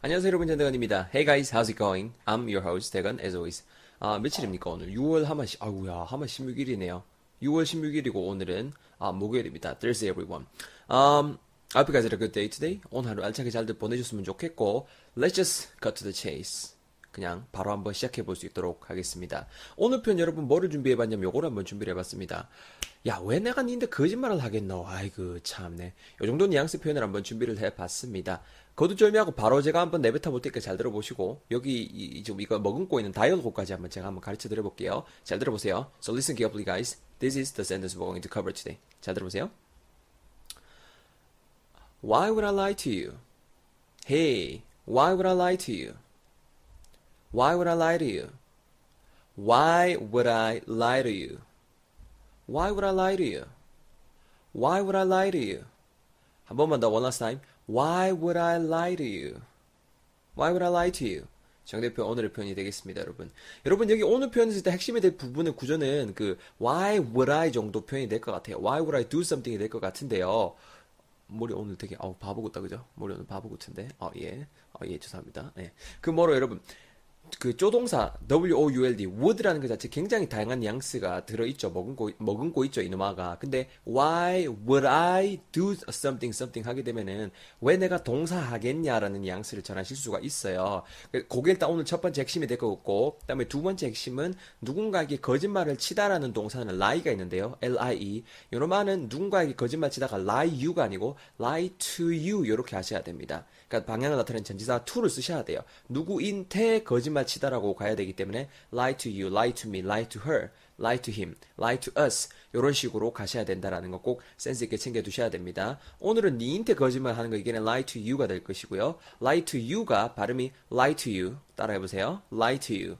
안녕하세요 여러분 전대건입니다. Hey guys, how's it going? I'm your host 대건 as always. 아 며칠입니까 오늘? 6월 하마 시 아우야 하마 16일이네요. 6월 16일이고 오늘은 아 목요일입니다. Thursday everyone. Um, I hope you guys had a good day today. 오늘 하루 알차게 잘들 보내셨으면 좋겠고 Let's just cut to the chase. 그냥 바로 한번 시작해 볼 수 있도록 하겠습니다. 오늘 편 여러분 뭐를 준비해 봤냐면 요거를 한번 준비를 해봤습니다. 야, 왜 내가 니인데 거짓말을 하겠노? 아이고, 참네. 요 정도 뉘앙스 표현을 한번 준비를 해봤습니다. 거두절미하고 바로 제가 한번 내뱉어 볼 테니까 잘 들어보시고, 여기, 이, 지금 이거 머금고 있는 다이얼곡까지 한번 제가 한번 가르쳐 드려볼게요. 잘 들어보세요. So listen carefully, guys. This is the sentence we're going to cover today. 잘 들어보세요. Why would I lie to you? Hey, why would I lie to you? Why would I lie to you? Why would I lie to you? Why would I lie to you? Why would I lie to you? 한 번만 더 one last time. Why would I lie to you? Why would I lie to you? 정대표 오늘의 표현이 되겠습니다, 여러분. 여러분 여기 오늘 표현에서 일단 핵심이 될 부분의 구조는 그 Why would I 정도 표현이 될 것 같아요. Why would I do something이 될 것 같은데요. 머리 오늘 되게 아우 바보 같다 그죠? 머리 오늘 바보 같은데. 아 예. 아 예, 죄송합니다. 예. 그 뭐로 여러분 그 조동사 W-O-U-L-D would라는 그 자체 굉장히 다양한 뉘앙스가 들어있죠. 머금고, 머금고 있죠. 이놈아가. 근데 why would I do something something 하게 되면은 왜 내가 동사 하겠냐라는 뉘앙스를 전하실 수가 있어요. 그게 일단 오늘 첫 번째 핵심이 될것 같고 그다음에 두 번째 핵심은 누군가에게 거짓말을 치다라는 동사는 lie가 있는데요. L-I-E. 이놈아는 누군가에게 거짓말 치다가 lie you가 아니고 lie to you 이렇게 하셔야 됩니다. 그러니까 방향을 나타내는 전지사 to를 쓰셔야 돼요. 누구인테 거짓말 치다라고 가야 되기 때문에 lie to you, lie to me, lie to her, lie to him, lie to us 이런 식으로 가셔야 된다라는 거 꼭 센스 있게 챙겨 두셔야 됩니다. 오늘은 니인테 거짓말 하는 거 이게는 lie to you가 될 것이고요. lie to you가 발음이 lie to you 따라해 보세요. lie to you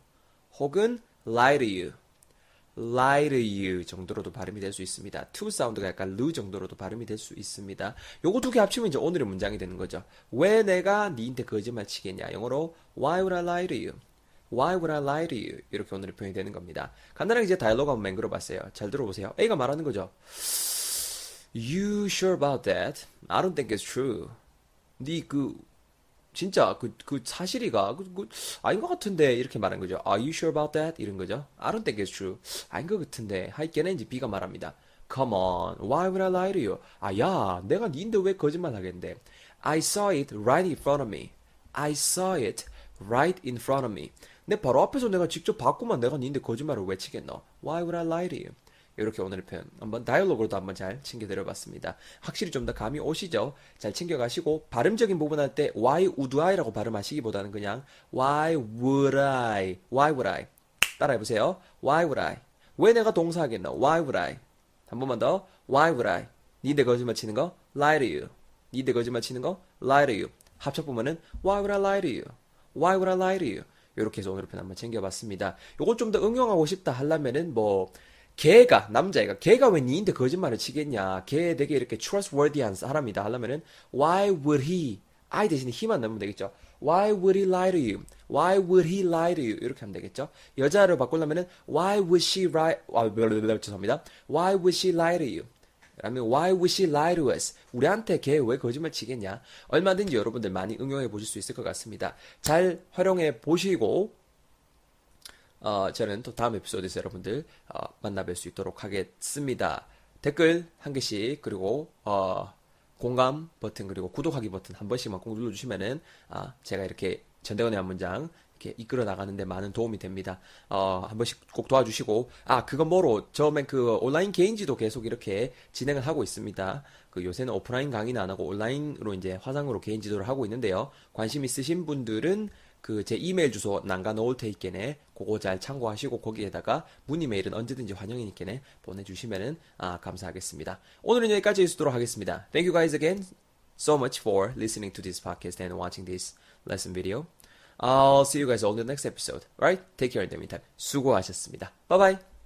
혹은 lie to you lie to you 정도로도 발음이 될 수 있습니다. to 사운드가 약간 르 정도로도 발음이 될 수 있습니다. 요거 두 개 합치면 이제 오늘의 문장이 되는 거죠. 왜 내가 니한테 거짓말 치겠냐? 영어로 Why would I lie to you? Why would I lie to you? 이렇게 오늘의 표현이 되는 겁니다. 간단하게 이제 다이얼로그 한번 맹글어 봤어요. 잘 들어보세요. A가 말하는 거죠. You sure about that? I don't think it's true. 네그 진짜 그, 그 사실이가 그, 그, 아닌 것 같은데 이렇게 말한 거죠. Are you sure about that? 이런 거죠. I don't think it's true. 아닌 것 같은데. 하이게는 이제 B가 말합니다. Come on, why would I lie to you? 아, 야, 내가 니인데 왜 거짓말 하겠는데? I saw it right in front of me. I saw it right in front of me. 내 바로 앞에서 내가 직접 봤구만. 내가 니인데 거짓말을 왜 치겠노? Why would I lie to you? 이렇게 오늘의 표현 한번 다이얼로그로도 한번 잘 챙겨드려봤습니다. 확실히 좀 더 감이 오시죠? 잘 챙겨가시고 발음적인 부분 할 때 why would I라고 발음하시기보다는 그냥 why would I, why would I? 따라해보세요. why would I? 왜 내가 동사하겠나? why would I? 한 번만 더. why would I? 니네 거짓말 치는 거? lie to you. 니네 거짓말 치는 거? lie to you. 합쳐 보면은 why would I lie to you? why would I lie to you 이렇게 해서 오늘의 편 한번 챙겨봤습니다. 요걸 좀 더 응용하고 싶다 하려면은 뭐 걔가 남자애가 걔가 왜 니인데 거짓말을 치겠냐. 걔 되게 이렇게 trustworthy한 사람이다 하려면은 why would he I 대신에 he만 넣으면 되겠죠. why would he lie to you? why would he lie to you? 이렇게 하면 되겠죠. 여자로 바꾸려면은 why would she lie 아, 죄송합니다. why would she lie to you 라면 why would she lie to us? 우리한테 걔 왜 거짓말 치겠냐? 얼마든지 여러분들 많이 응용해 보실 수 있을 것 같습니다. 잘 활용해 보시고 어, 저는 또 다음 에피소드에서 여러분들 어, 만나뵐 수 있도록 하겠습니다. 댓글 한 개씩 그리고 어, 공감 버튼 그리고 구독하기 버튼 한 번씩만 꼭 눌러주시면은 아, 제가 이렇게 전대건의 한 문장 이렇게 이끌어 나가는데 많은 도움이 됩니다. 어, 한 번씩 꼭 도와주시고 아 그건 뭐로 처음에 그 온라인 개인지도 계속 이렇게 진행을 하고 있습니다. 그 요새는 오프라인 강의는 안 하고 온라인으로 이제 화상으로 개인 지도를 하고 있는데요. 관심 있으신 분들은 그 제 이메일 주소 남겨놓을 테이께네 그거 잘 참고하시고 거기에다가 문의 메일은 언제든지 환영이니께네 보내주시면은 아 감사하겠습니다. 오늘은 여기까지 있도록 하겠습니다. Thank you guys again so much for listening to this podcast and watching this lesson video. I'll see you guys all in the next episode. Alright? Take care in the meantime. 수고하셨습니다. Bye bye.